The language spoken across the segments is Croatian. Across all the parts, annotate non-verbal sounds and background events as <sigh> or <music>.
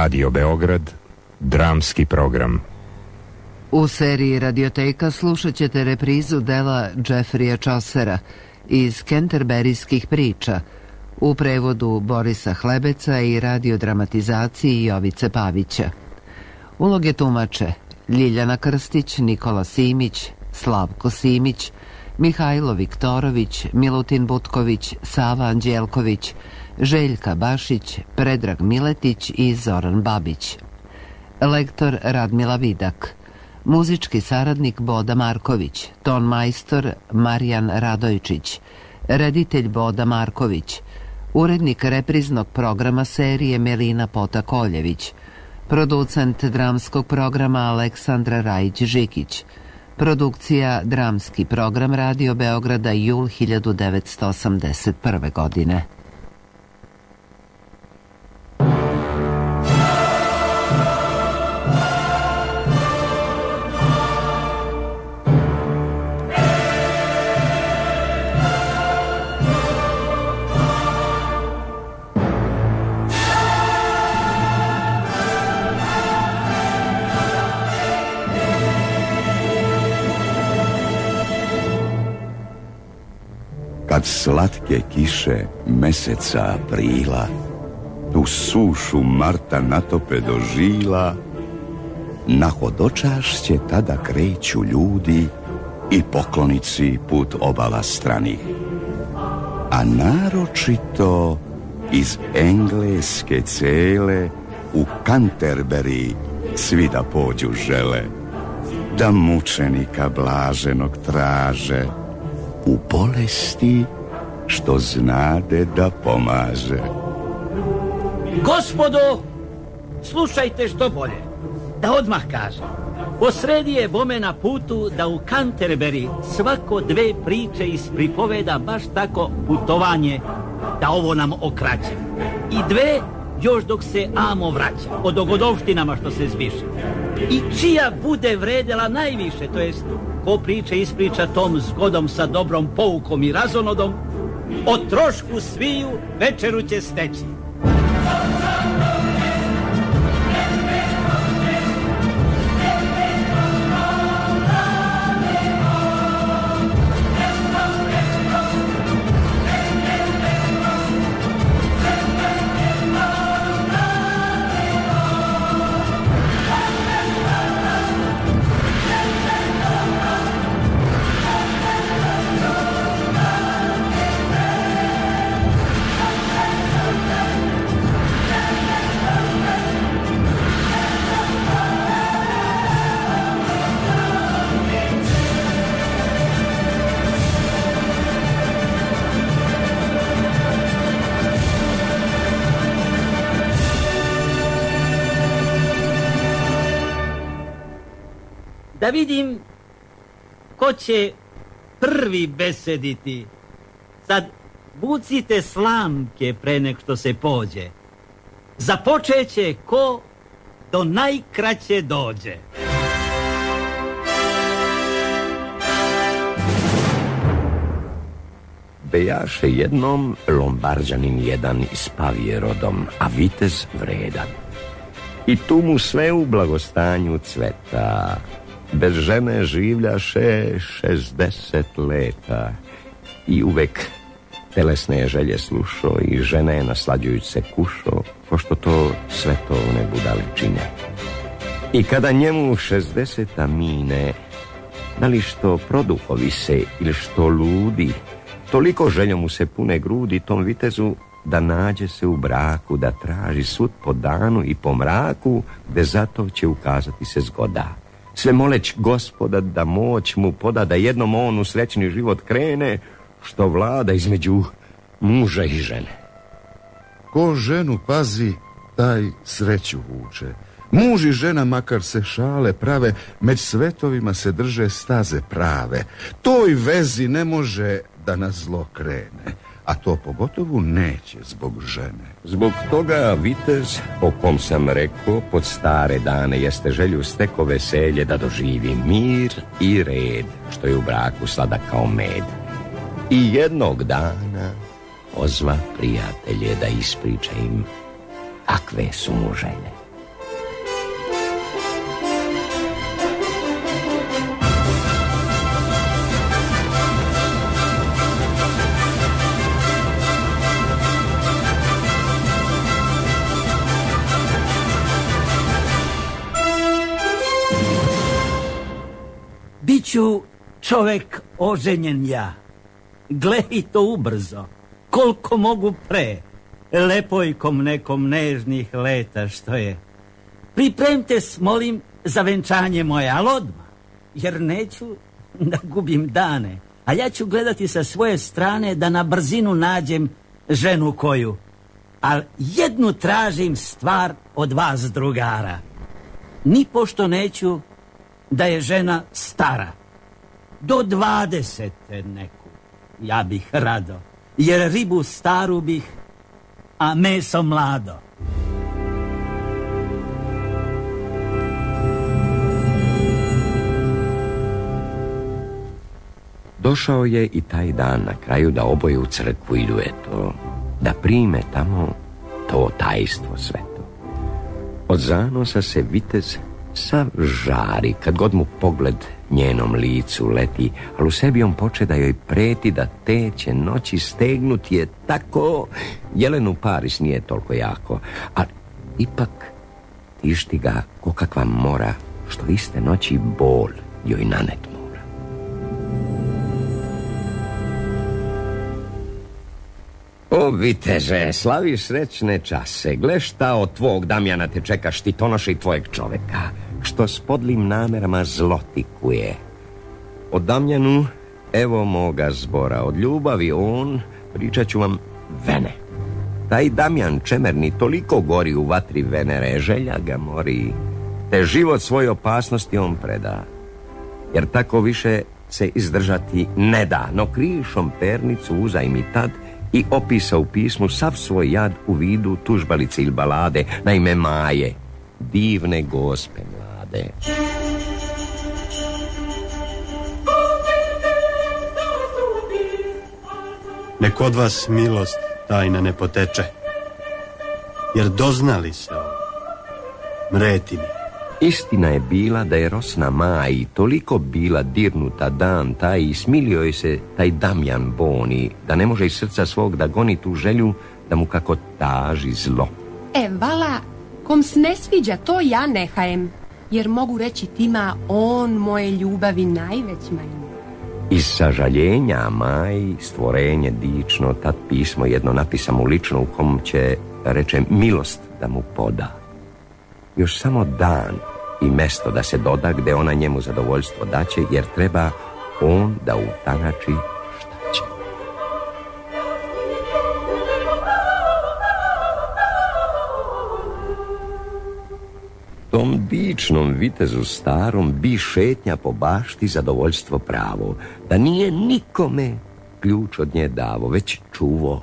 Radio Beograd, dramski program. U seriji Radioteka slušat ćete reprizu dela Jeffrija Chaucera iz Kenterberijskih priča u prevodu Borisa Hlebeca i radiodramatizaciji Jovice Pavića. Uloge tumače Ljiljana Krstić, Nikola Simić, Slavko Simić, Mihajlo Viktorović, Milutin Butković, Sava Anđelković, Željka Bašić, Predrag Miletić i Zoran Babić. Lektor Radmila Vidak. Muzički saradnik Boda Marković, ton majstor Marijan Radojčić, reditelj Boda Marković, urednik repriznog programa serije Melina Potakoljević, producent dramskog programa Aleksandra Rajić-Žikić, produkcija dramski program Radio Beograda jul 1981. godine. Kad slatke kiše meseca aprila Tu sušu Marta natope do žila Na hodočašće tada kreću ljudi I poklonici put obala stranih A naročito iz engleske cele U Canterbury svi da pođu žele Da mučenika blaženog traže u bolesti što znade da pomaže. Gospodo, slušajte što bolje, da odmah kažem. Posredi je bome na putu da u Canterbury svako dve priče ispripoveda baš tako putovanje, da ovo nam okraće. I dve još dok se amo vraća, o dogodovštinama što se zbiše. I čija bude vredela najviše, to jest ko priče ispriča tom zgodom sa dobrom poukom i razonodom, o trošku sviju večeru će steći. Vidim ko će prvi besediti. Sad bucite slamke pre nek što se pođe. Započeće ko do najkraće dođe. Bejaše jednom lombarđanin jedan iz Pavije rodom, a vitez vredan. I tu mu sve u blagostanju cveta, bez žene življaše 60 leta i uvek telesne je želje slušao i žene naslađujući se kušo, pošto to sve to ne budale čine. I kada njemu 60 mine, da li što produhovi se ili što ludi, toliko željo mu se pune grudi tom vitezu da nađe se u braku, da traži sud po danu i po mraku, gde zato će ukazati se zgoda sve moleć gospoda da moć mu poda da jednom on u srećni život krene, što vlada između muža i žene. Ko ženu pazi, taj sreću vuče. Muž i žena makar se šale prave, među svetovima se drže staze prave. Toj vezi ne može da nas zlo krene a to pogotovo neće zbog žene. Zbog toga vitez, o kom sam rekao, pod stare dane jeste želju steko veselje da doživi mir i red, što je u braku sladak kao med. I jednog dana ozva prijatelje da ispriča im akve su mu želje. Neću čovek oženjen ja. Gle i to ubrzo. Koliko mogu pre. Lepojkom nekom nežnih leta što je. Pripremte s, molim, za venčanje moje, ali odmah. Jer neću da gubim dane. A ja ću gledati sa svoje strane da na brzinu nađem ženu koju. Ali jednu tražim stvar od vas drugara. Ni pošto neću da je žena stara. Do dvadesete neku. Ja bih rado. Jer ribu staru bih, a meso mlado. Došao je i taj dan na kraju da oboje u crkvu idu eto, da prime tamo to tajstvo sveto. Od zanosa se vitez sav žari. Kad god mu pogled njenom licu leti, ali u sebi on poče da joj preti da te će noći stegnut je tako, Jelenu Paris nije toliko jako, a ipak tišti ga ko kakva mora, što iste noći bol joj nanet mora. O, viteže, slaviš srećne čase, gle šta od tvog Damjana te čeka štitonoša i tvojeg čoveka što s podlim namerama zlotikuje. O Damjanu, evo moga zbora, od ljubavi on, pričat ću vam vene. Taj Damjan čemerni toliko gori u vatri venere, želja ga mori, te život svoje opasnosti on preda. Jer tako više se izdržati ne da, no krišom pernicu uzajmi tad i opisa u pismu sav svoj jad u vidu tužbalice ili balade na ime Maje, divne gospe mlade. Nek od vas milost tajna ne poteče, jer doznali se ovo. Mreti mi. Istina je bila da je Rosna Maji toliko bila dirnuta dan taj i smilio je se taj Damjan Boni, da ne može iz srca svog da goni tu želju da mu kako taži zlo. E, vala, kom se ne sviđa, to ja nehajem, jer mogu reći tima on moje ljubavi najveć ima. Iz sažaljenja Maj, stvorenje dično, tad pismo jedno napisamo lično u kom će, rečem, milost da mu poda. Još samo dan i mesto da se doda gde ona njemu zadovoljstvo daće, jer treba on da utanači Tom dičnom vitezu starom bi šetnja po bašti zadovoljstvo pravo, da nije nikome ključ od nje davo, već čuvo,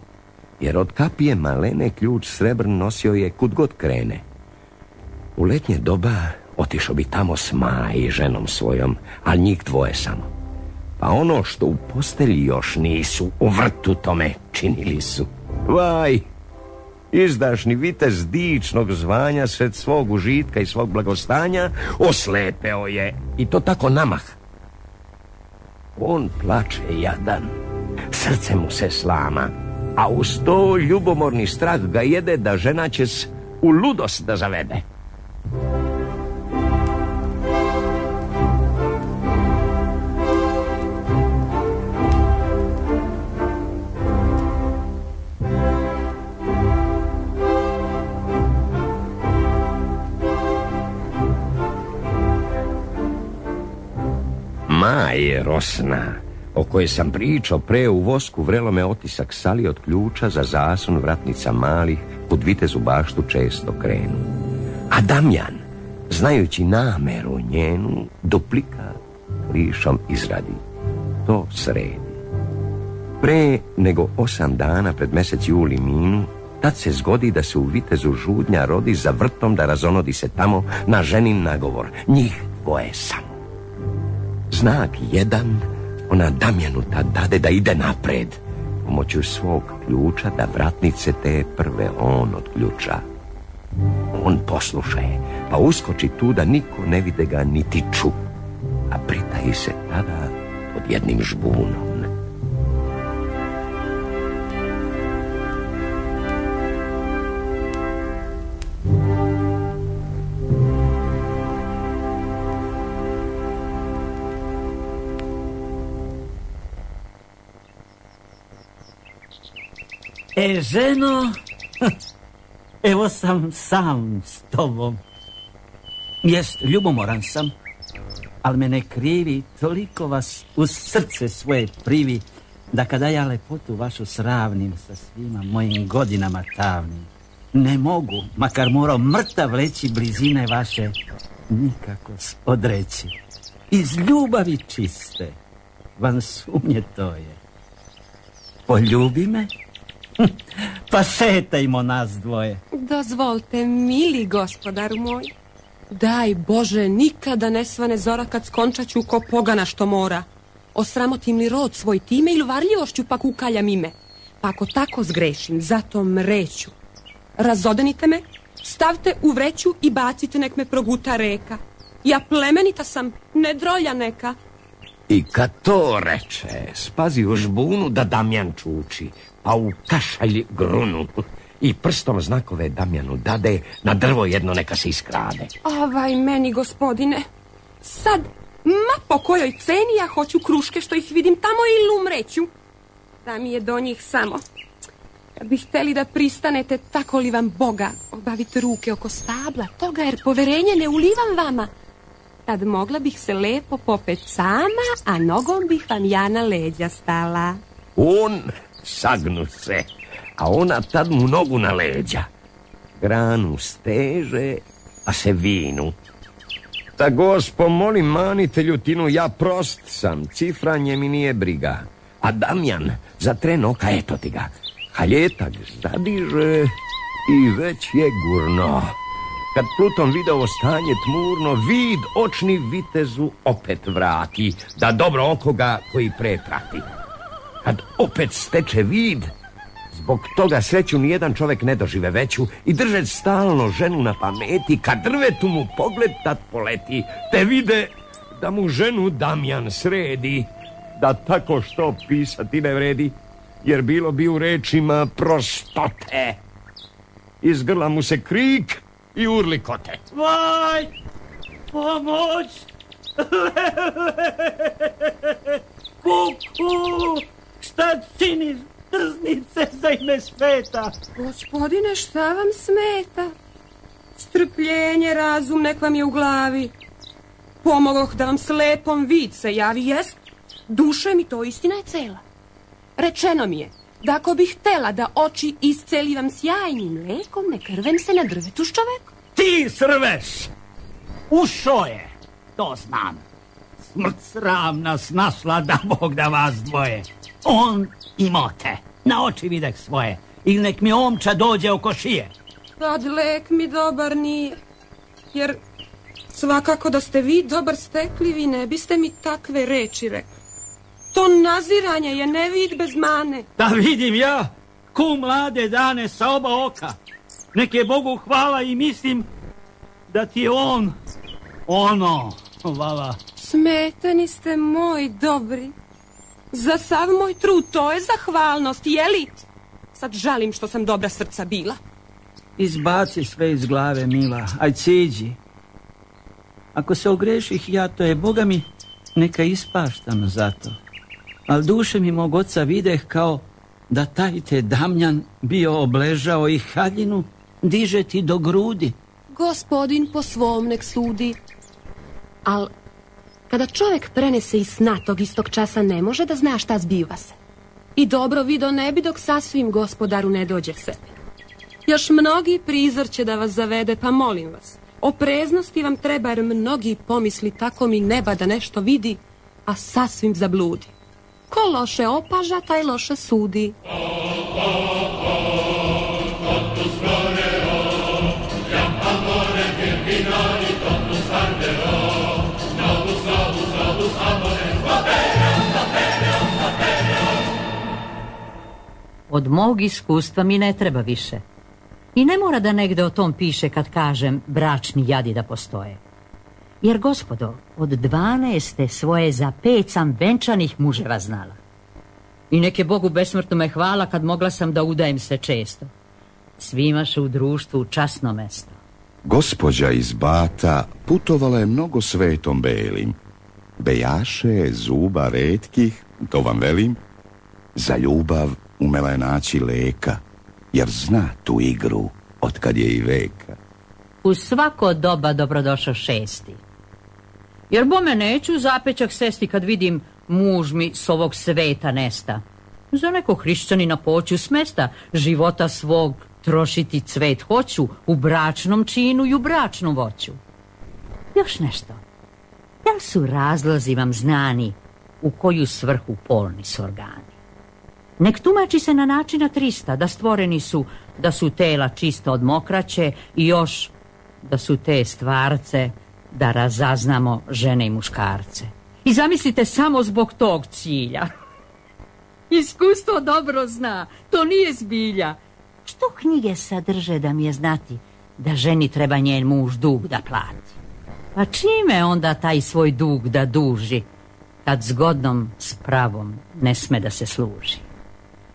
jer od kapije malene ključ srebrn nosio je kud god krene. U letnje doba otišao bi tamo s Maji ženom svojom, a njih dvoje samo. Pa ono što u postelji još nisu, u vrtu tome činili su. Vaj, izdašni vitez dičnog zvanja sred svog užitka i svog blagostanja oslepeo je i to tako namah. On plače jadan, srce mu se slama, a uz to ljubomorni strah ga jede da žena će u ludost da zavede. Rosna, o kojoj sam pričao pre u vosku, vrelo me otisak sali od ključa za zasun vratnica malih, kud vitezu baštu često krenu. A Damjan, znajući nameru njenu, duplika rišom izradi. To sredi. Pre nego osam dana pred mesec juli minu, tad se zgodi da se u vitezu žudnja rodi za vrtom da razonodi se tamo na ženin nagovor. Njih dvoje samo. Znak jedan, ona Damjanu tad dade da ide napred, pomoću svog ključa da vratnice te prve on odključa. On poslušaje, pa uskoči tu da niko ne vide ga niti ču, a pritaji se tada pod jednim žbunom. E, ženo, <laughs> evo sam sam s tobom. Jest, ljubomoran sam, ali me ne krivi, toliko vas u srce svoje privi, da kada ja lepotu vašu sravnim sa svima mojim godinama tavnim, ne mogu, makar morao mrtav leći blizine vaše, nikako odreći. Iz ljubavi čiste, van sumnje to je. Poljubi me? <laughs> Pa šetajmo nas dvoje. Dozvolite, mili gospodaru moj. Daj Bože, nikada ne svane zora kad skončaću ko pogana što mora. Osramotim li rod svoj time ili varljivošću pa kukaljam ime. Pa ako tako zgrešim, zato mreću. Razodenite me, stavte u vreću i bacite nek me proguta reka. Ja plemenita sam, ne drolja neka. I kad to reče, spazi u žbunu da Damjan čuči, pa u kašalj grunu i prstom znakove Damjanu dade, na drvo jedno neka se iskrade. Avaj meni, gospodine. Sad, ma po kojoj ceni ja hoću kruške što ih vidim tamo ili umreću. Da mi je do njih samo. Kad bi hteli da pristanete, tako li vam Boga obavite ruke oko stabla, toga jer poverenje ne ulivam vama. Tad mogla bih se lepo popet sama, a nogom bih vam ja na leđa stala. On sagnu se, a ona tad mu nogu na leđa. Granu steže, a se vinu. Ta gospo, molim manite ljutinu, ja prost sam, cifranje mi nije briga. A Damjan, za tren oka, eto ti ga. Haljetak zadiže i već je gurno. Kad Pluton video stanje tmurno, vid očni vitezu opet vrati, da dobro oko ga koji preprati. Kad opet steče vid, zbog toga sreću nijedan čovjek ne dožive veću i drže stalno ženu na pameti, kad drvetu mu pogled tad poleti, te vide da mu ženu Damjan sredi, da tako što pisati ne vredi, jer bilo bi u rečima prostote. Iz grla mu se krik i urlikote. Vaj, pomoć! <laughs> Kuku, šta činiš? Drznice za ime sveta. Gospodine, šta vam smeta? Strpljenje, razum, nek vam je u glavi. Pomogoh da vam slepom vid se javi, jest? Duše mi to istina je cela. Rečeno mi je, da ako bih htela da oči iscelivam sjajnim mlekom, ne krvem se na drvetu s čovekom. Ti srveš! Ušo je, to znam. Smrt sram nas našla da <laughs> Bog da vas dvoje. On i mote, na oči videk svoje. Ili nek mi omča dođe oko šije. Tad lek mi dobar nije. Jer svakako da ste vi dobar stekli, vi ne biste mi takve reči rekli. To naziranje je nevid bez mane. Da vidim ja, ku mlade dane sa oba oka. Neke Bogu hvala i mislim da ti je on, ono, hvala. Smetani ste moj dobri. Za sav moj trud, to je zahvalnost, jeli? Sad žalim što sam dobra srca bila. Izbaci sve iz glave, mila, aj ciđi. Ako se ogreših ja, to je Boga mi, neka ispaštam za to. Al duše mi mog oca videh kao da taj te Damjan bio obležao i haljinu diže ti do grudi. Gospodin po svom nek sudi. Al, kada čovjek prenese iz sna tog istog časa ne može da zna šta zbiva se. I dobro vido ne bi dok sasvim gospodaru ne dođe sebi. Još mnogi prizor će da vas zavede, pa molim vas. Opreznosti vam treba jer mnogi pomisli tako mi neba da nešto vidi, a sasvim zabludi. Ko loše opaža, taj loše sudi. Od mog iskustva mi ne treba više. I ne mora da negde o tom piše kad kažem bračni jadi da postoje. Jer gospodo, od dvaneste svoje za pet sam venčanih muževa znala. I neke Bogu besmrtno me hvala kad mogla sam da udajem se često. Svi imaše u društvu časno mesto. Gospođa iz Bata putovala je mnogo svetom belim. Bejaše, zuba redkih, to vam velim, za ljubav umela je naći leka. jer zna tu igru od kad je i veka. U svako doba dobrodošao šesti. Jer bome neću zapećak sesti kad vidim muž mi s ovog sveta nesta. Za neko hrišćanina poću smesta života svog trošiti cvet hoću u bračnom činu i u bračnom voću. Još nešto. Da su razlozi vam znani u koju svrhu polni su organi? Nek tumači se na načina trista da stvoreni su da su tela čisto od mokraće i još da su te stvarce da razaznamo žene i muškarce. I zamislite samo zbog tog cilja. <laughs> Iskustvo dobro zna, to nije zbilja. Što knjige sadrže da mi je znati da ženi treba njen muž dug da plati? Pa čime onda taj svoj dug da duži, kad zgodnom s pravom ne sme da se služi?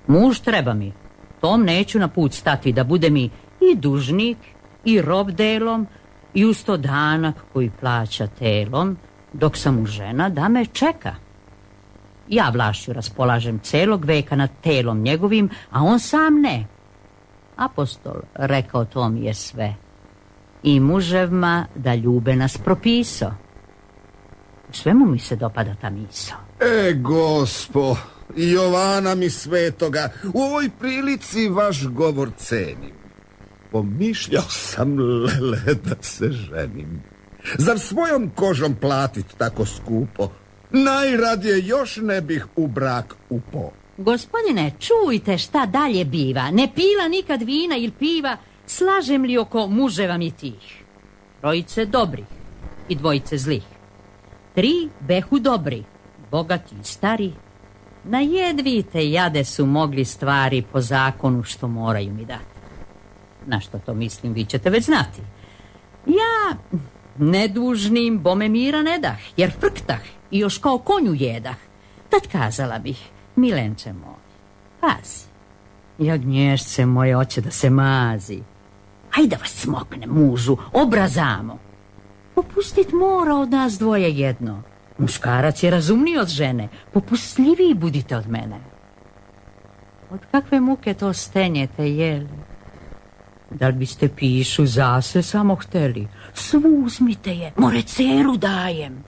Muž treba mi, tom neću na put stati da bude mi i dužnik i rob delom i usto danak koji plaća telom, dok sam mu žena da me čeka. Ja vlašću raspolažem celog veka nad telom njegovim, a on sam ne. Apostol rekao to mi je sve. I muževma da ljube nas propiso. Svemu mi se dopada ta miso. E, gospo, Jovana mi svetoga, u ovoj prilici vaš govor cenim. Pomišljao sam lele da se ženim. Zar svojom kožom platit tako skupo? Najradije još ne bih u brak upo. Gospodine, čujte šta dalje biva. Ne pila nikad vina ili piva, slažem li oko muževa mi tih. Trojice dobri i dvojice zlih. Tri behu dobri, bogati i stari. Na jedvite jade su mogli stvari po zakonu što moraju mi dati. Na što to mislim, vi ćete već znati. Ja nedužnim bome mira ne dah, jer frktah i još kao konju jedah. Tad kazala bih, milenče moj, pazi, ja gnješce moje oće da se mazi. Hajde da vas smokne mužu, obrazamo. Popustit mora od nas dvoje jedno. Muškarac je razumniji od žene, popustljiviji budite od mene. Od kakve muke to stenjete, jeli? Da li biste pišu zase samo hteli? Svu uzmite je, more ceru dajem.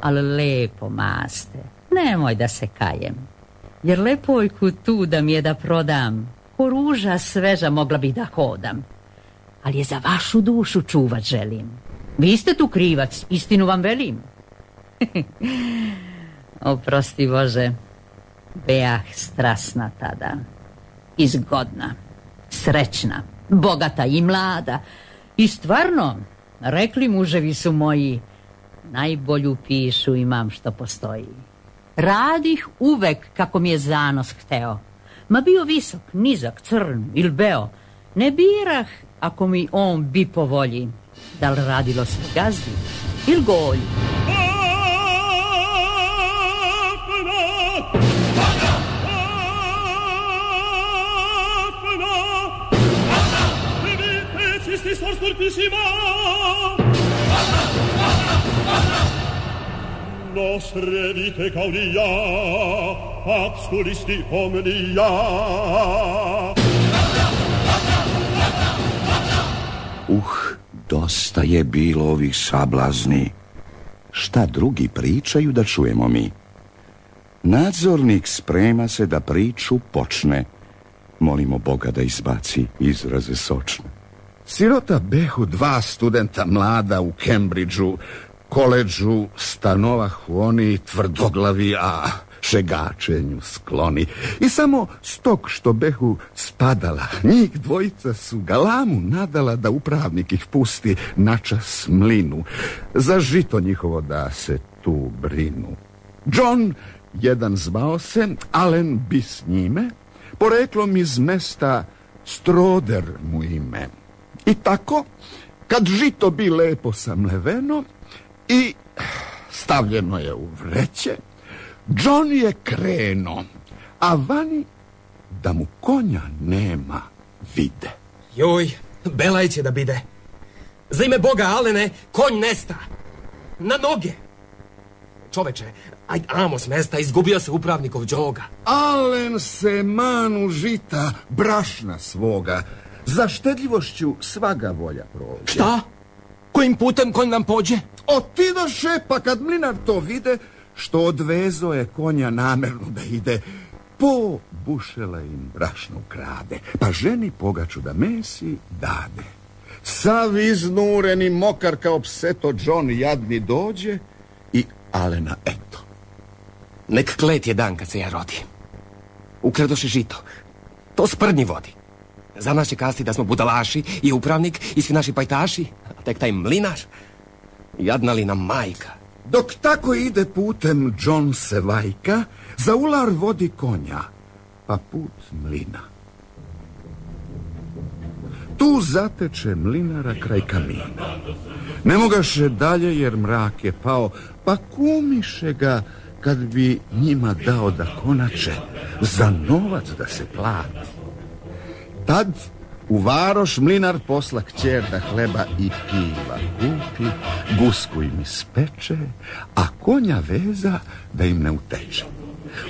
Ali lepo maste, nemoj da se kajem. Jer lepojku tu da mi je da prodam, ko ruža sveža mogla bi da hodam. Ali je za vašu dušu čuvat želim. Vi ste tu krivac, istinu vam velim. <laughs> Oprosti Bože, bejah strasna tada. Izgodna, srećna, bogata i mlada. I stvarno, rekli muževi su moji, najbolju pišu imam što postoji. Radih uvek kako mi je zanos hteo. Ma bio visok, nizak, crn ili beo. Ne birah ako mi on bi po volji. Da li radilo se gazdi ili golji. Nostre vite caudia, absculisti omnia. Uh, dosta je bilo ovih sablazni. Šta drugi pričaju da čujemo mi? Nadzornik sprema se da priču počne. Molimo Boga da izbaci izraze sočne. Sirota behu dva studenta mlada u Cambridgeu, koleđu stanovah oni tvrdoglavi, a šegačenju skloni. I samo stok što behu spadala, njih dvojica su galamu nadala da upravnik ih pusti na čas mlinu. Za žito njihovo da se tu brinu. John, jedan zvao se, Allen bi s njime, poreklom iz mesta Stroder mu ime. I tako, kad žito bi lepo samleveno i stavljeno je u vreće, John je krenuo, a vani da mu konja nema vide. Joj, Belaj će da bide. Za ime Boga, Alene, konj nesta. Na noge. Čoveče, Aj, amo s mesta, izgubio se upravnikov džoga. Alen se manu žita, brašna svoga. Za štedljivošću svaga volja prođe. Šta? Kojim putem kon nam pođe? Otidoše, pa kad mlinar to vide, što odvezo je konja namerno da ide, po bušela im brašno krade, pa ženi pogaču da mesi dade. Sav iznureni mokar kao pseto John jadni dođe i Alena eto. Nek klet je dan kad se ja rodi. Ukradoše žito. To sprdnji vodi. Za nas će kasti da smo budalaši i upravnik i svi naši pajtaši, a tek taj mlinar. Jadna li nam majka. Dok tako ide putem John se vajka, za ular vodi konja, pa put mlina. Tu zateče mlinara kraj kamina. Ne mogaše dalje jer mrak je pao, pa kumiše ga kad bi njima dao da konače za novac da se plati. Tad u varoš mlinar posla kćer da hleba i piva kupi, gusku im ispeče, a konja veza da im ne uteče.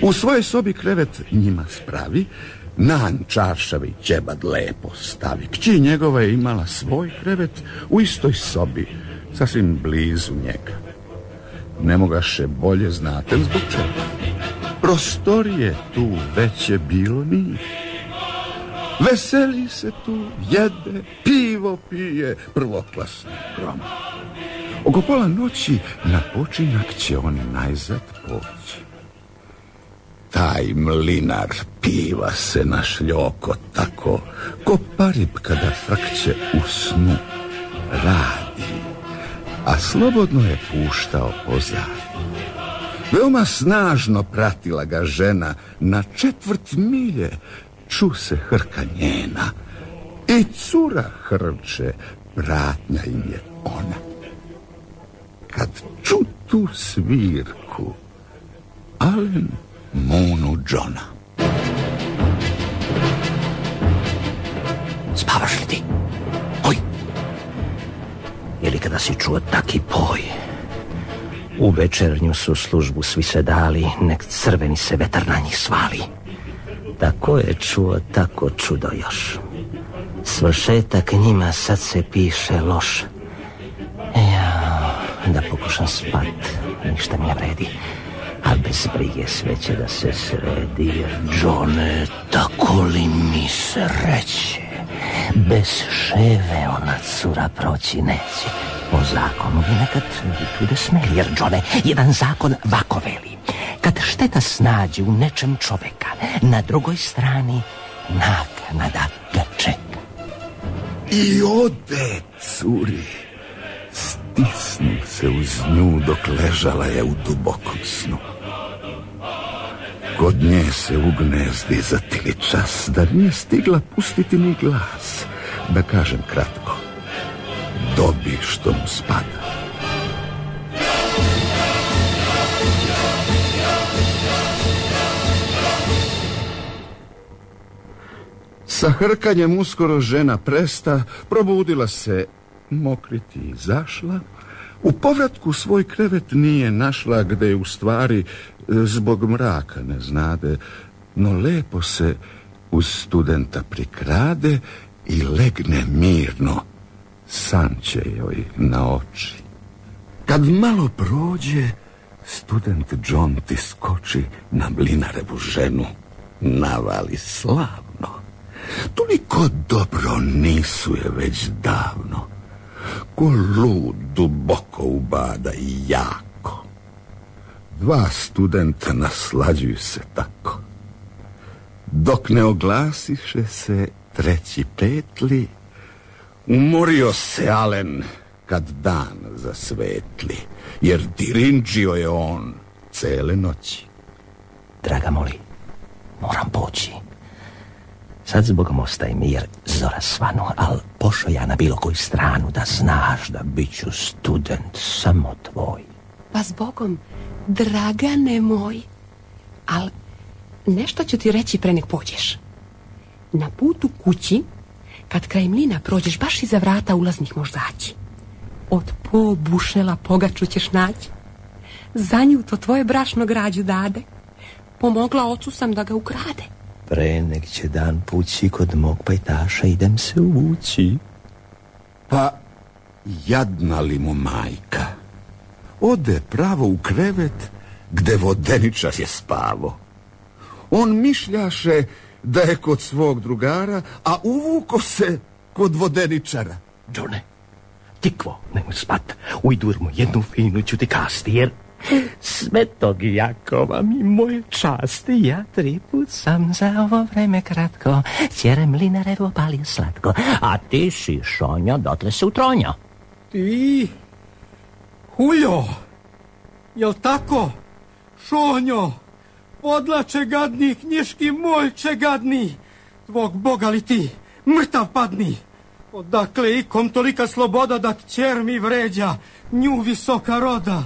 U svojoj sobi krevet njima spravi, nan čaršavi ćebad lepo stavi. Kći njegova je imala svoj krevet u istoj sobi, sasvim blizu njega. Ne mogaše bolje znate zbog čega. Prostorije tu veće bilo nije. Veseli se tu, jede, pivo pije, prvoklasno grom. Oko pola noći na počinak će on najzad poći. Taj mlinar piva se na šljoko tako, ko parib kada frkće u snu radi, a slobodno je puštao pozad. Veoma snažno pratila ga žena na četvrt milje, ču se hrka njena i cura hrče, pratnja im je ona. Kad ču tu svirku, Alen munu Johna. Spavaš li ti? Oj! Ili kada si čuo taki poj? U večernju su službu svi se dali, nek crveni se vetar na njih svali. Tako je čuo, tako čudo još. Svršetak njima sad se piše loš. Ja, da pokušam spat, ništa mi ne vredi. A bez brige sve će da se sredi, jer Johne, tako li mi se reće? Bez ševe ona cura proći neće. Po zakonu bi nekad bude smeli, jer Johne, jedan zakon vako veli. Kad šteta snađe u nečem čoveka, na drugoj strani naknada ga čeka. I ode, curi. Stisnu se uz nju dok ležala je u dubokom snu. Kod nje se u gnezdi zatili čas, da nije stigla pustiti ni glas. Da kažem kratko, dobi što mu spada. Sa hrkanjem uskoro žena presta, probudila se, mokriti izašla. U povratku svoj krevet nije našla, gde je u stvari e, zbog mraka ne znade, no lepo se uz studenta prikrade i legne mirno, san će joj na oči. Kad malo prođe, student John ti skoči na blinarevu ženu, navali slavno. Toliko dobro nisu je već davno. Ko lud duboko ubada i jako. Dva studenta naslađuju se tako. Dok ne oglasiše se treći petli, umorio se Alen kad dan zasvetli, jer dirinđio je on cele noći. Draga moli, moram poći. Sad zbogom ostaje mi jer zora svanu, al pošo ja na bilo koju stranu da znaš da bit ću student samo tvoj. Pa zbogom, dragane moj, al nešto ću ti reći pre nek pođeš. Na putu kući, kad kraj mlina prođeš, baš iza vrata ulaznih možeš zaći. Od po bušela pogaču ćeš naći. Za nju to tvoje brašno građu dade. Pomogla ocu sam da ga ukrade. Pre nek će dan pući kod mog pajtaša, idem se uvući. Pa, jadna li mu majka? Ode pravo u krevet, gde vodeničar je spavo. On mišljaše da je kod svog drugara, a uvuko se kod vodeničara. Džone, tikvo, nemoj spat. U idurmu jednu finu ću ti kasti, jer Svetog Jakova mi moje časti, ja tri put sam za ovo vreme kratko, ćere mlinarevo palio slatko, a ti si šonja, dotle se utronja. Ti, Huljo, jel tako? Šonjo, podlače gadni, knjiški moljče gadni, tvog boga li ti, mrtav padni. Odakle ikom tolika sloboda da ćer mi vređa, nju visoka roda.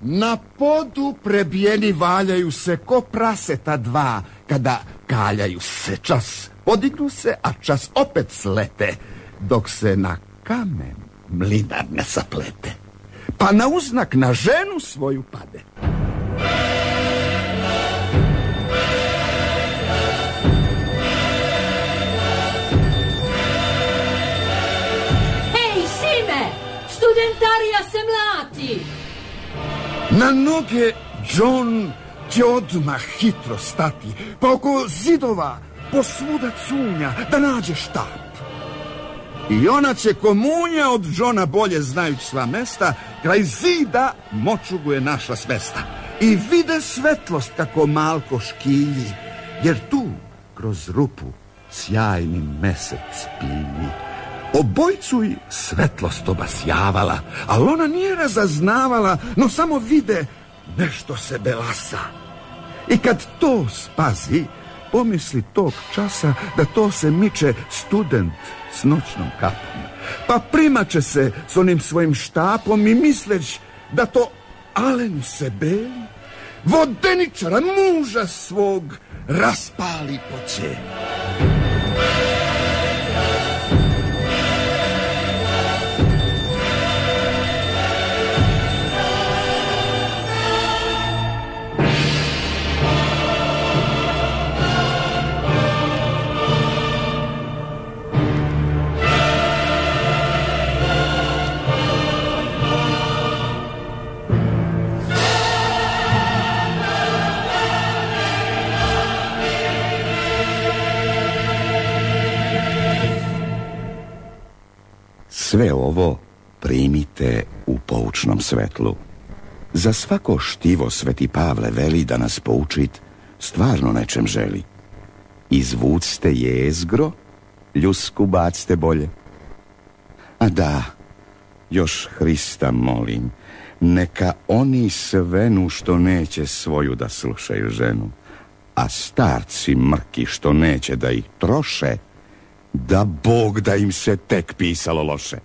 Na podu prebijeni valjaju se ko praseta dva, kada kaljaju se čas, podignu se, a čas opet slete, dok se na kamen mlinar ne saplete. Pa na uznak na ženu svoju pade. Hej, Sime! Studentarija se mlati! Na noge John će odmah hitro stati, pa oko zidova posvuda cunja da nađe štap. I ona će komunja od Johna bolje znajući sva mesta, kraj zida močugu je našla smesta. I vide svetlost kako malko škilji, jer tu, kroz rupu, sjajni mesec pilji. Obojcu i svetlost obasjavala, ali ona nije razaznavala, no samo vide nešto se belasa. I kad to spazi, pomisli tog časa da to se miče student s noćnom kapom. Pa primače se s onim svojim štapom i misleć da to Alen se beli, vodeničara muža svog raspali po cijelu. Sve ovo primite u poučnom svetlu. Za svako štivo Sveti Pavle veli da nas poučit stvarno nečem želi. Izvucite jezgro, ljusku bacite bolje. A da, još Hrista molim, neka oni svenu što neće svoju da slušaju ženu, a starci mrki što neće da ih troše, da Bog da im se tek pisalo loše.